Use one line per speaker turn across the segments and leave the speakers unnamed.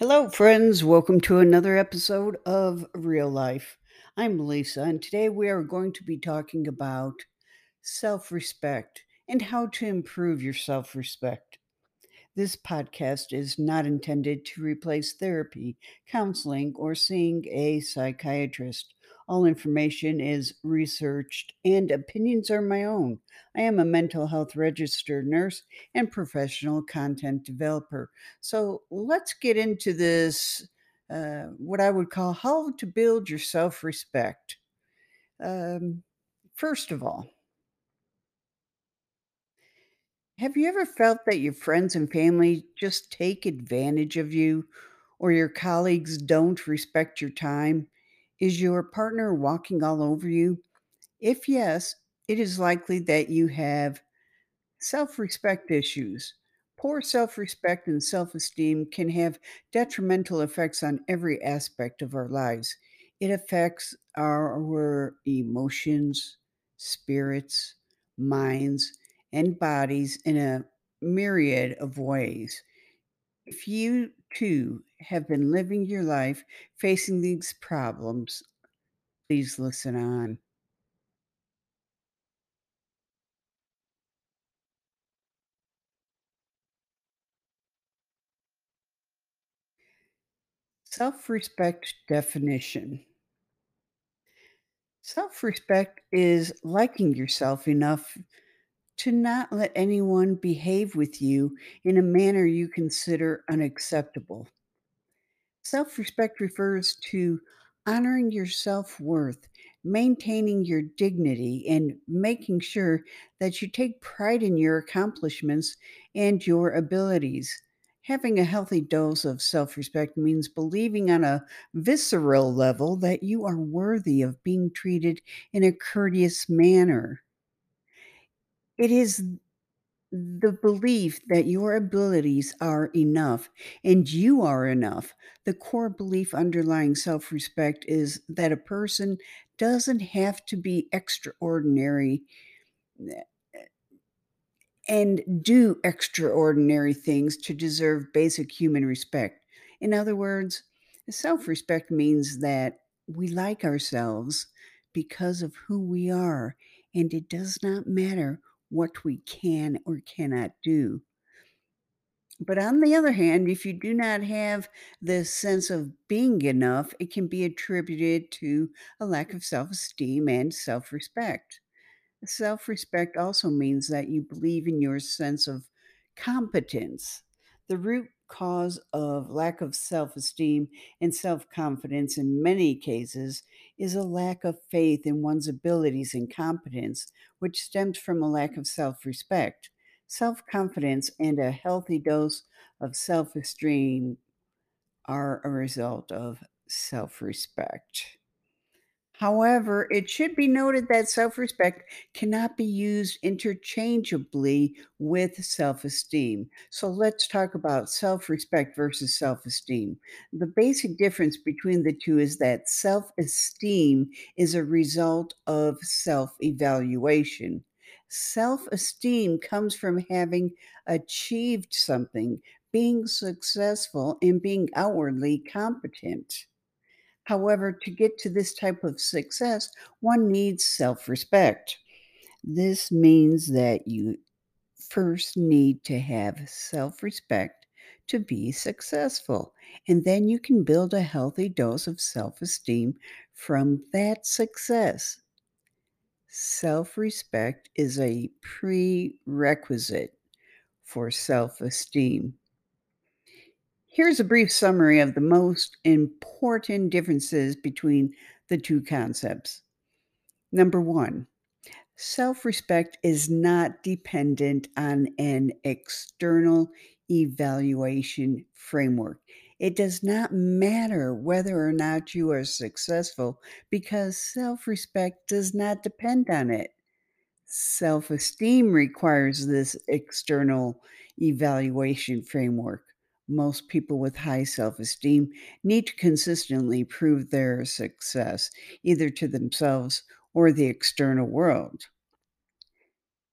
Hello, friends. Welcome to another episode of Real Life. I'm Lisa, and today we are going to be talking about self respect and how to improve your self respect. This podcast is not intended to replace therapy, counseling, or seeing a psychiatrist. All information is researched and opinions are my own. I am a mental health registered nurse and professional content developer. So let's get into this uh, what I would call how to build your self respect. Um, first of all, have you ever felt that your friends and family just take advantage of you or your colleagues don't respect your time? Is your partner walking all over you? If yes, it is likely that you have self respect issues. Poor self respect and self esteem can have detrimental effects on every aspect of our lives. It affects our emotions, spirits, minds, and bodies in a myriad of ways. If you too have been living your life facing these problems, please listen on. Self respect definition self respect is liking yourself enough to not let anyone behave with you in a manner you consider unacceptable. Self respect refers to honoring your self worth, maintaining your dignity, and making sure that you take pride in your accomplishments and your abilities. Having a healthy dose of self respect means believing on a visceral level that you are worthy of being treated in a courteous manner. It is the belief that your abilities are enough and you are enough. The core belief underlying self respect is that a person doesn't have to be extraordinary eh, and do extraordinary things to deserve basic human respect. In other words, self respect means that we like ourselves because of who we are, and it does not matter what we can or cannot do. But on the other hand, if you do not have this sense of being enough, it can be attributed to a lack of self esteem and self respect. Self respect also means that you believe in your sense of competence. The root cause of lack of self esteem and self confidence in many cases is a lack of faith in one's abilities and competence, which stems from a lack of self respect. Self confidence and a healthy dose of self esteem are a result of self respect. However, it should be noted that self respect cannot be used interchangeably with self esteem. So let's talk about self respect versus self esteem. The basic difference between the two is that self esteem is a result of self evaluation. Self esteem comes from having achieved something, being successful, and being outwardly competent. However, to get to this type of success, one needs self respect. This means that you first need to have self respect to be successful, and then you can build a healthy dose of self esteem from that success. Self respect is a prerequisite for self esteem. Here's a brief summary of the most important differences between the two concepts. Number one, self respect is not dependent on an external evaluation framework. It does not matter whether or not you are successful because self respect does not depend on it. Self esteem requires this external evaluation framework. Most people with high self esteem need to consistently prove their success, either to themselves or the external world.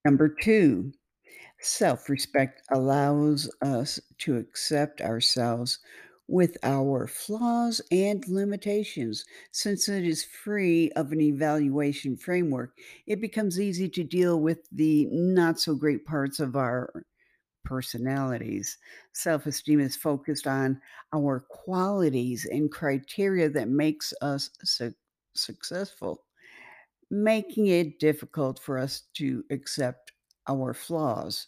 Number two, self respect allows us to accept ourselves with our flaws and limitations. Since it is free of an evaluation framework, it becomes easy to deal with the not so great parts of our personalities. Self esteem is focused on our qualities and criteria that makes us su- successful, making it difficult for us to accept our flaws.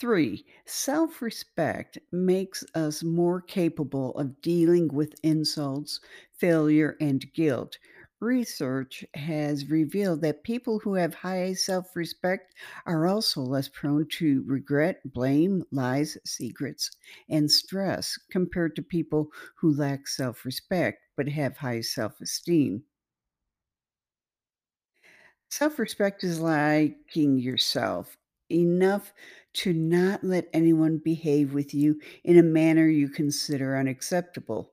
Three, self respect makes us more capable of dealing with insults, failure, and guilt. Research has revealed that people who have high self respect are also less prone to regret, blame, lies, secrets, and stress compared to people who lack self respect but have high self esteem. Self respect is liking yourself enough to not let anyone behave with you in a manner you consider unacceptable.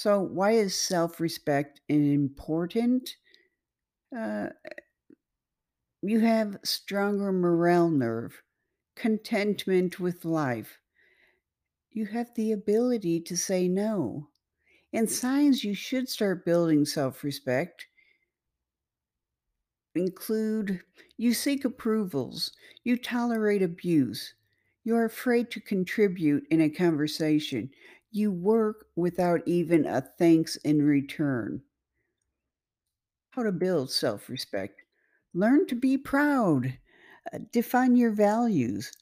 So, why is self respect important? Uh, you have stronger morale nerve, contentment with life. You have the ability to say no. And signs you should start building self respect include you seek approvals, you tolerate abuse, you're afraid to contribute in a conversation, you work without even a thanks in return. How to build self respect. Learn to be proud. Uh, define your values.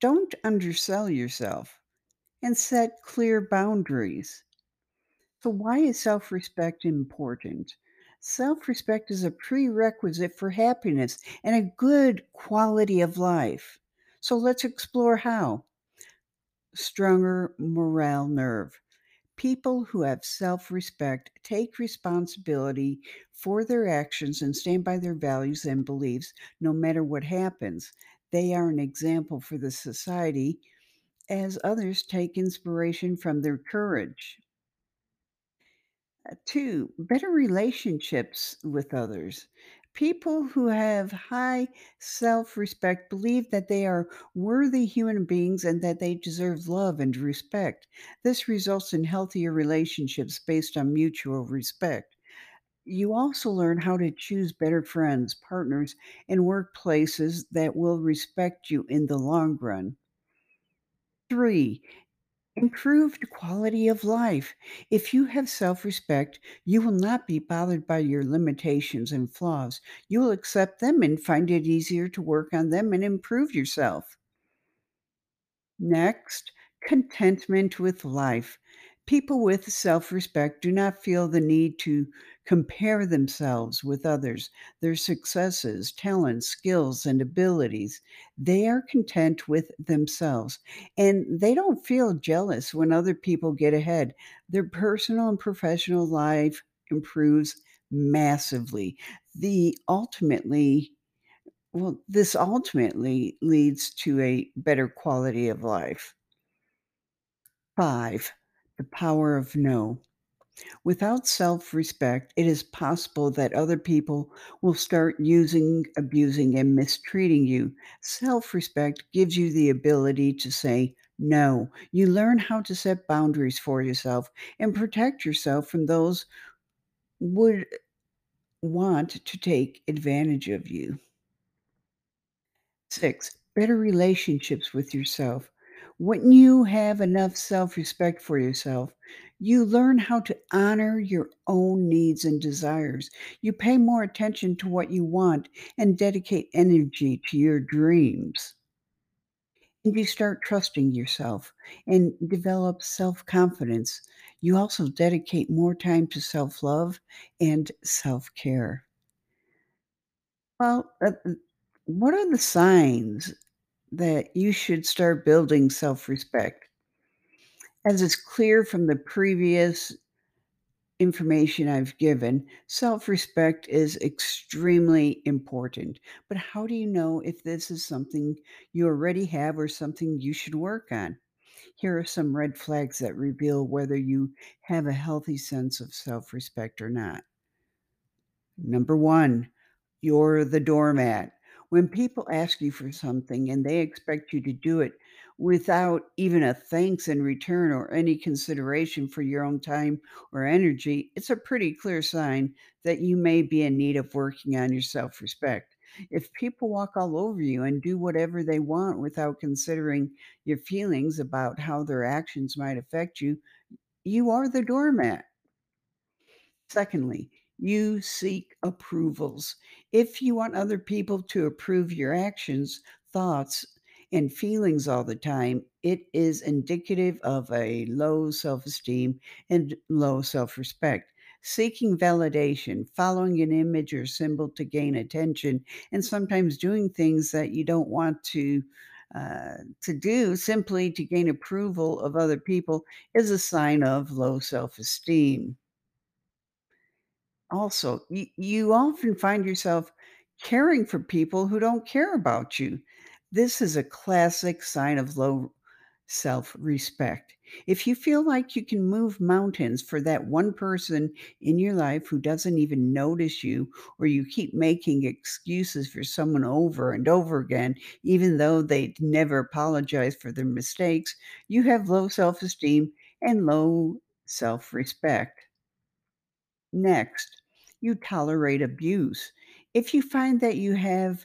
Don't undersell yourself and set clear boundaries. So, why is self respect important? Self respect is a prerequisite for happiness and a good quality of life. So, let's explore how. Stronger morale nerve. People who have self respect take responsibility for their actions and stand by their values and beliefs no matter what happens. They are an example for the society as others take inspiration from their courage. Uh, Two, better relationships with others. People who have high self respect believe that they are worthy human beings and that they deserve love and respect. This results in healthier relationships based on mutual respect. You also learn how to choose better friends, partners, and workplaces that will respect you in the long run. Three, Improved quality of life. If you have self respect, you will not be bothered by your limitations and flaws. You will accept them and find it easier to work on them and improve yourself. Next, contentment with life. People with self respect do not feel the need to compare themselves with others, their successes, talents, skills, and abilities. They are content with themselves and they don't feel jealous when other people get ahead. Their personal and professional life improves massively. The ultimately well, this ultimately leads to a better quality of life. 5. The power of no. Without self respect, it is possible that other people will start using, abusing, and mistreating you. Self respect gives you the ability to say no. You learn how to set boundaries for yourself and protect yourself from those would want to take advantage of you. 6. Better relationships with yourself. When you have enough self respect for yourself, you learn how to honor your own needs and desires. You pay more attention to what you want and dedicate energy to your dreams. And you start trusting yourself and develop self confidence. You also dedicate more time to self love and self care. Well, uh, uh, what are the signs that you should start building self respect. As is clear from the previous information I've given, self respect is extremely important. But how do you know if this is something you already have or something you should work on? Here are some red flags that reveal whether you have a healthy sense of self respect or not. Number one, you're the doormat. When people ask you for something and they expect you to do it without even a thanks in return or any consideration for your own time or energy, it's a pretty clear sign that you may be in need of working on your self respect. If people walk all over you and do whatever they want without considering your feelings about how their actions might affect you, you are the doormat. Secondly, you seek approvals. If you want other people to approve your actions, thoughts, and feelings all the time, it is indicative of a low self esteem and low self respect. Seeking validation, following an image or symbol to gain attention, and sometimes doing things that you don't want to uh, to do simply to gain approval of other people is a sign of low self esteem. Also, you you often find yourself caring for people who don't care about you. This is a classic sign of low self-respect. If you feel like you can move mountains for that one person in your life who doesn't even notice you, or you keep making excuses for someone over and over again, even though they never apologize for their mistakes, you have low self-esteem and low self-respect. Next, you tolerate abuse. If you find that you have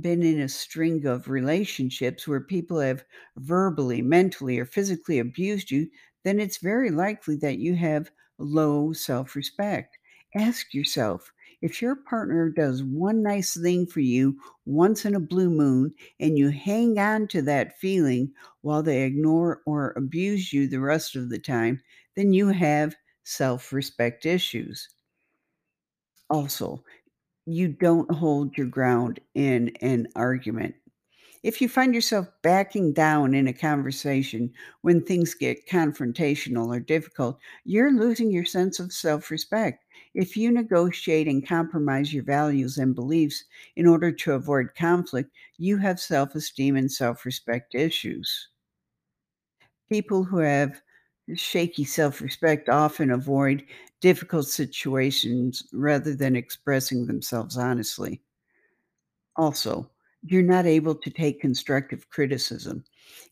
been in a string of relationships where people have verbally, mentally, or physically abused you, then it's very likely that you have low self respect. Ask yourself if your partner does one nice thing for you once in a blue moon and you hang on to that feeling while they ignore or abuse you the rest of the time, then you have self respect issues. Also, you don't hold your ground in an argument. If you find yourself backing down in a conversation when things get confrontational or difficult, you're losing your sense of self respect. If you negotiate and compromise your values and beliefs in order to avoid conflict, you have self esteem and self respect issues. People who have shaky self respect often avoid difficult situations rather than expressing themselves honestly. Also, you're not able to take constructive criticism.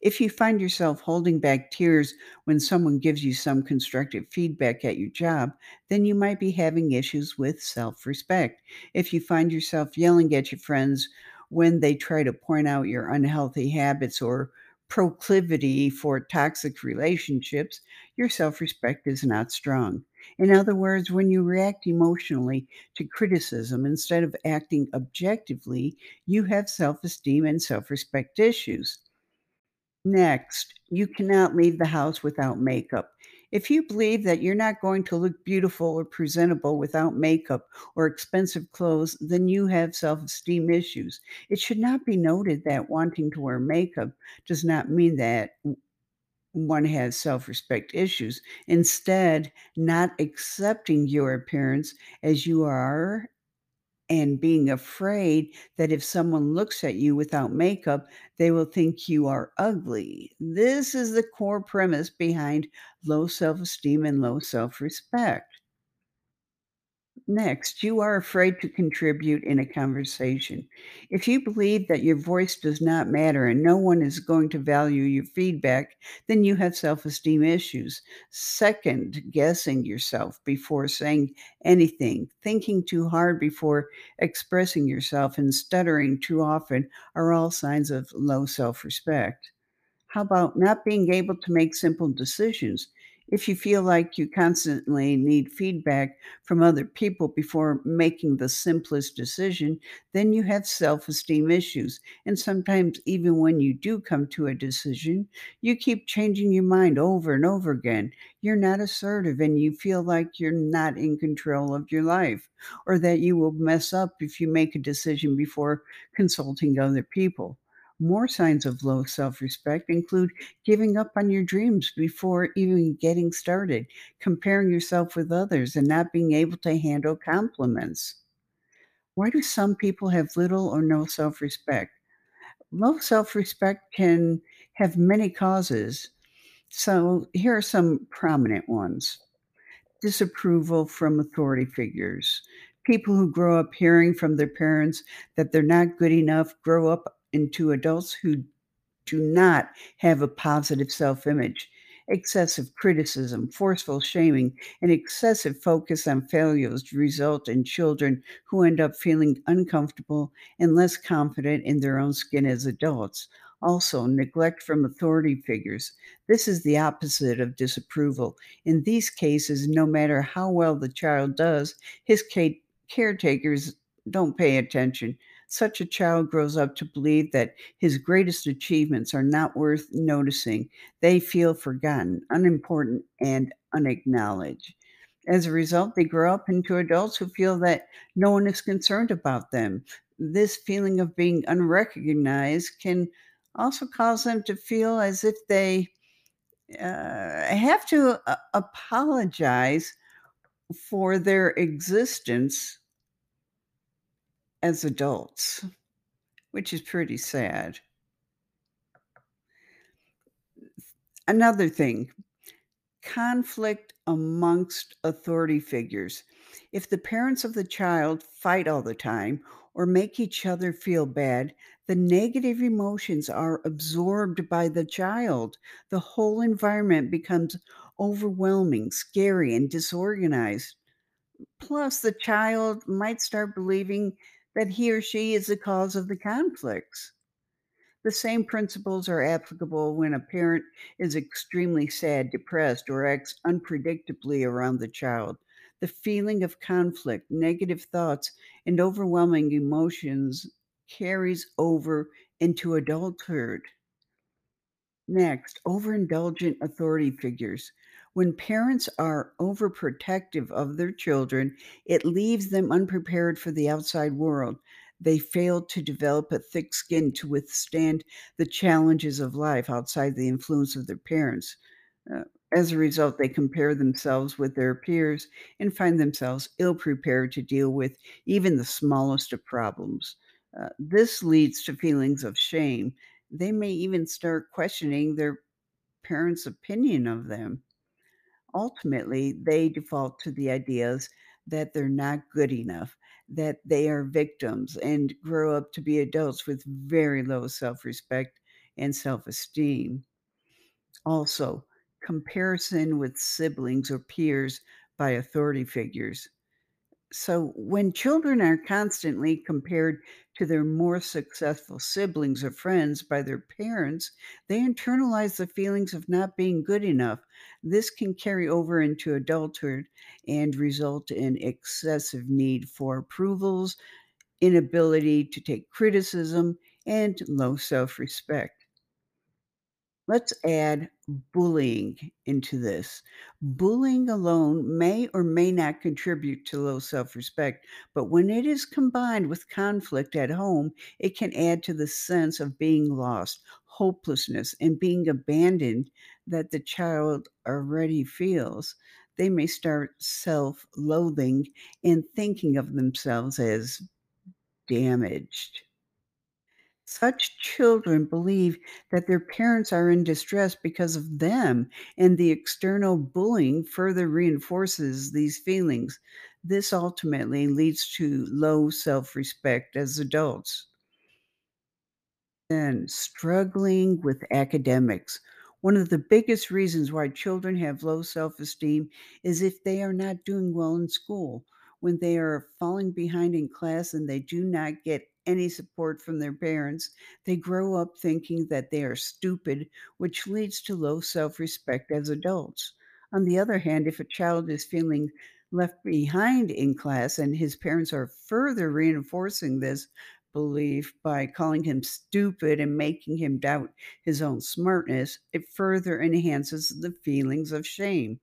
If you find yourself holding back tears when someone gives you some constructive feedback at your job, then you might be having issues with self respect. If you find yourself yelling at your friends when they try to point out your unhealthy habits or proclivity for toxic relationships, your self respect is not strong. In other words, when you react emotionally to criticism instead of acting objectively, you have self esteem and self respect issues. Next, you cannot leave the house without makeup. If you believe that you're not going to look beautiful or presentable without makeup or expensive clothes, then you have self esteem issues. It should not be noted that wanting to wear makeup does not mean that one has self respect issues. Instead, not accepting your appearance as you are and being afraid that if someone looks at you without makeup, they will think you are ugly. This is the core premise behind low self esteem and low self respect. Next, you are afraid to contribute in a conversation. If you believe that your voice does not matter and no one is going to value your feedback, then you have self esteem issues. Second, guessing yourself before saying anything, thinking too hard before expressing yourself, and stuttering too often are all signs of low self respect. How about not being able to make simple decisions? If you feel like you constantly need feedback from other people before making the simplest decision, then you have self esteem issues. And sometimes, even when you do come to a decision, you keep changing your mind over and over again. You're not assertive and you feel like you're not in control of your life, or that you will mess up if you make a decision before consulting other people. More signs of low self respect include giving up on your dreams before even getting started, comparing yourself with others, and not being able to handle compliments. Why do some people have little or no self respect? Low self respect can have many causes. So here are some prominent ones disapproval from authority figures. People who grow up hearing from their parents that they're not good enough grow up into adults who do not have a positive self image. Excessive criticism, forceful shaming, and excessive focus on failures result in children who end up feeling uncomfortable and less confident in their own skin as adults. Also, neglect from authority figures. This is the opposite of disapproval. In these cases, no matter how well the child does, his caretakers don't pay attention. Such a child grows up to believe that his greatest achievements are not worth noticing. They feel forgotten, unimportant, and unacknowledged. As a result, they grow up into adults who feel that no one is concerned about them. This feeling of being unrecognized can also cause them to feel as if they uh, have to uh, apologize for their existence as adults, which is pretty sad. Another thing conflict amongst authority figures. If the parents of the child fight all the time or make each other feel bad, the negative emotions are absorbed by the child. The whole environment becomes overwhelming, scary, and disorganized. Plus, the child might start believing that he or she is the cause of the conflicts. The same principles are applicable when a parent is extremely sad, depressed, or acts unpredictably around the child. The feeling of conflict, negative thoughts, and overwhelming emotions carries over into adulthood. Next, overindulgent authority figures. When parents are overprotective of their children, it leaves them unprepared for the outside world. They fail to develop a thick skin to withstand the challenges of life outside the influence of their parents. Uh, as a result, they compare themselves with their peers and find themselves ill prepared to deal with even the smallest of problems. Uh, this leads to feelings of shame. They may even start questioning their parents' opinion of them ultimately they default to the ideas that they're not good enough, that they are victims, and grow up to be adults with very low self respect and self esteem. Also, comparison with siblings or peers by authority figures. So, when children are constantly compared to their more successful siblings or friends by their parents, they internalize the feelings of not being good enough. This can carry over into adulthood and result in excessive need for approvals, inability to take criticism, and low self respect. Let's add bullying into this. Bullying alone may or may not contribute to low self respect, but when it is combined with conflict at home, it can add to the sense of being lost, hopelessness, and being abandoned that the child already feels. They may start self loathing and thinking of themselves as damaged. Such children believe that their parents are in distress because of them, and the external bullying further reinforces these feelings. This ultimately leads to low self respect as adults. Then, struggling with academics. One of the biggest reasons why children have low self esteem is if they are not doing well in school. When they are falling behind in class and they do not get any support from their parents, they grow up thinking that they are stupid, which leads to low self respect as adults. On the other hand, if a child is feeling left behind in class and his parents are further reinforcing this belief by calling him stupid and making him doubt his own smartness, it further enhances the feelings of shame.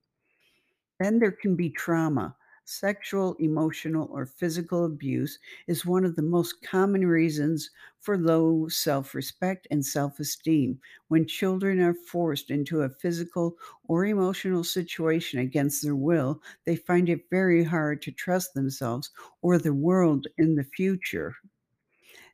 Then there can be trauma. Sexual, emotional, or physical abuse is one of the most common reasons for low self respect and self esteem. When children are forced into a physical or emotional situation against their will, they find it very hard to trust themselves or the world in the future.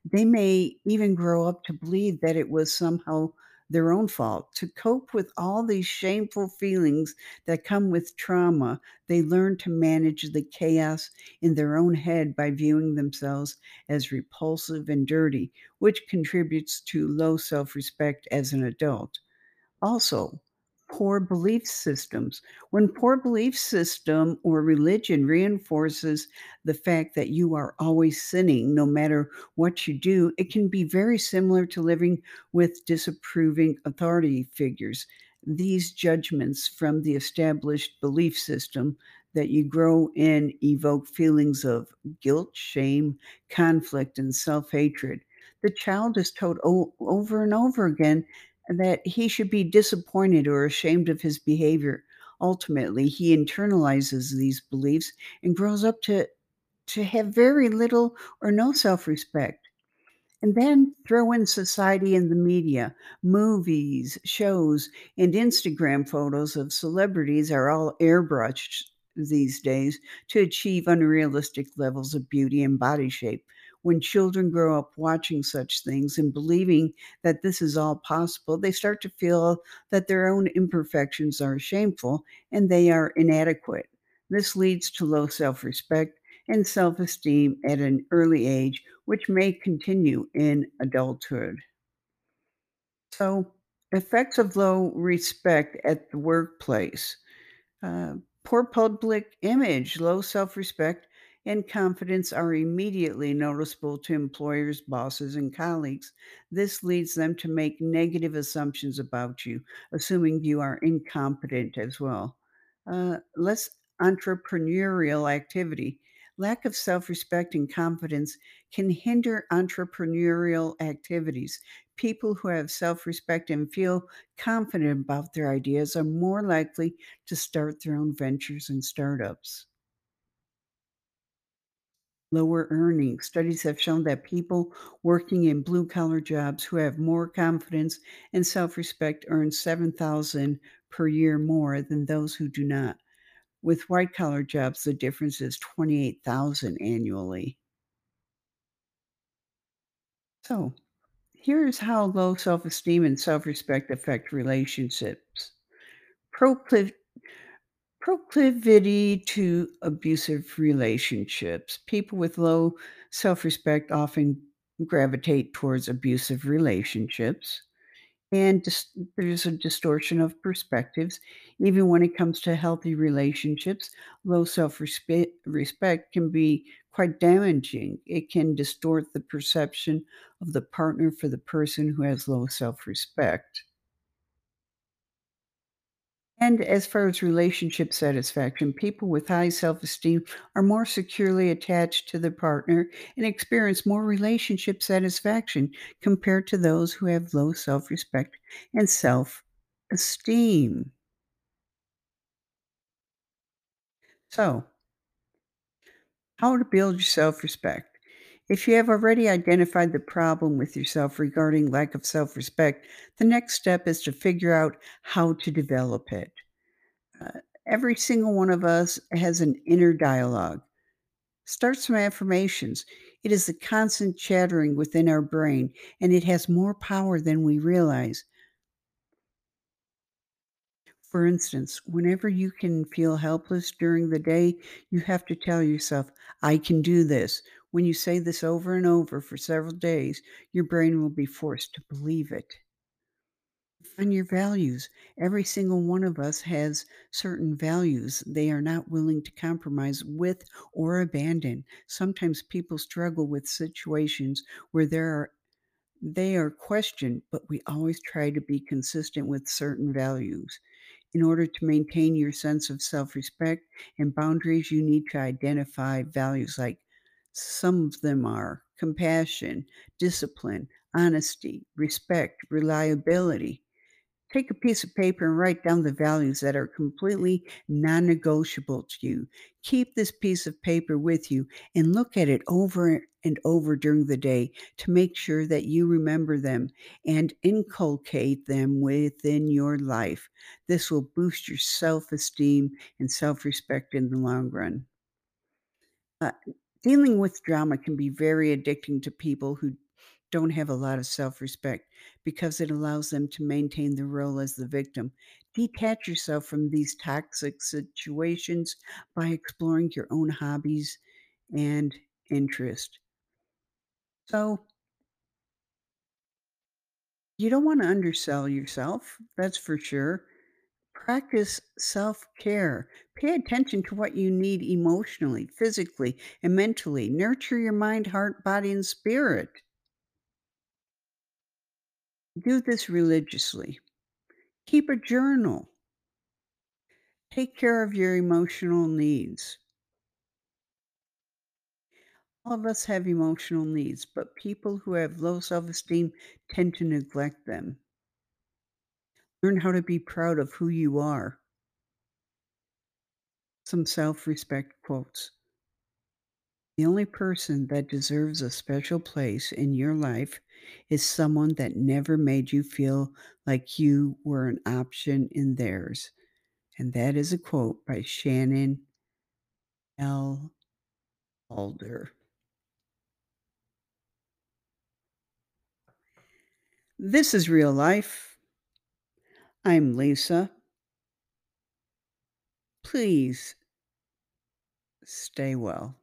They may even grow up to believe that it was somehow their own fault. To cope with all these shameful feelings that come with trauma, they learn to manage the chaos in their own head by viewing themselves as repulsive and dirty, which contributes to low self respect as an adult. Also, poor belief systems. When poor belief system or religion reinforces the fact that you are always sinning no matter what you do, it can be very similar to living with disapproving authority figures. These judgments from the established belief system that you grow in evoke feelings of guilt, shame, conflict, and self hatred. The child is told o- over and over again that he should be disappointed or ashamed of his behavior. Ultimately, he internalizes these beliefs and grows up to, to have very little or no self respect. And then throw in society and the media. Movies, shows, and Instagram photos of celebrities are all airbrushed these days to achieve unrealistic levels of beauty and body shape. When children grow up watching such things and believing that this is all possible, they start to feel that their own imperfections are shameful and they are inadequate. This leads to low self respect and self esteem at an early age, which may continue in adulthood. So, effects of low respect at the workplace. Uh, poor public image, low self respect, and confidence are immediately noticeable to employers, bosses, and colleagues. This leads them to make negative assumptions about you, assuming you are incompetent as well. Uh, less entrepreneurial activity. Lack of self respect and confidence can hinder entrepreneurial activities. People who have self respect and feel confident about their ideas are more likely to start their own ventures and startups. Lower earnings. Studies have shown that people working in blue collar jobs who have more confidence and self respect earn 7,000 per year more than those who do not. With white collar jobs, the difference is 28,000 annually. So, here's how low self esteem and self respect affect relationships. Procliv- Proclivity to abusive relationships. People with low self respect often gravitate towards abusive relationships. And dis- there's a distortion of perspectives. Even when it comes to healthy relationships, low self respect can be quite damaging. It can distort the perception of the partner for the person who has low self respect. And as far as relationship satisfaction, people with high self esteem are more securely attached to their partner and experience more relationship satisfaction compared to those who have low self respect and self esteem. So, how to build your self respect? If you have already identified the problem with yourself regarding lack of self respect, the next step is to figure out how to develop it. Uh, every single one of us has an inner dialogue. Start some affirmations. It is the constant chattering within our brain, and it has more power than we realize. For instance, whenever you can feel helpless during the day, you have to tell yourself, I can do this. When you say this over and over for several days, your brain will be forced to believe it. Find your values. Every single one of us has certain values they are not willing to compromise with or abandon. Sometimes people struggle with situations where there are they are questioned, but we always try to be consistent with certain values. In order to maintain your sense of self respect and boundaries, you need to identify values like some of them are compassion, discipline, honesty, respect, reliability. Take a piece of paper and write down the values that are completely non negotiable to you. Keep this piece of paper with you and look at it over and over during the day to make sure that you remember them and inculcate them within your life. This will boost your self esteem and self respect in the long run. Uh, dealing with drama can be very addicting to people who don't have a lot of self respect because it allows them to maintain the role as the victim. Detach yourself from these toxic situations by exploring your own hobbies and interest. So, you don't want to undersell yourself, that's for sure. Practice self care. Pay attention to what you need emotionally, physically, and mentally. Nurture your mind, heart, body, and spirit. Do this religiously. Keep a journal. Take care of your emotional needs. All of us have emotional needs, but people who have low self esteem tend to neglect them. Learn how to be proud of who you are. Some self respect quotes. The only person that deserves a special place in your life is someone that never made you feel like you were an option in theirs. And that is a quote by Shannon L. Alder. This is real life. I'm Lisa. Please stay well.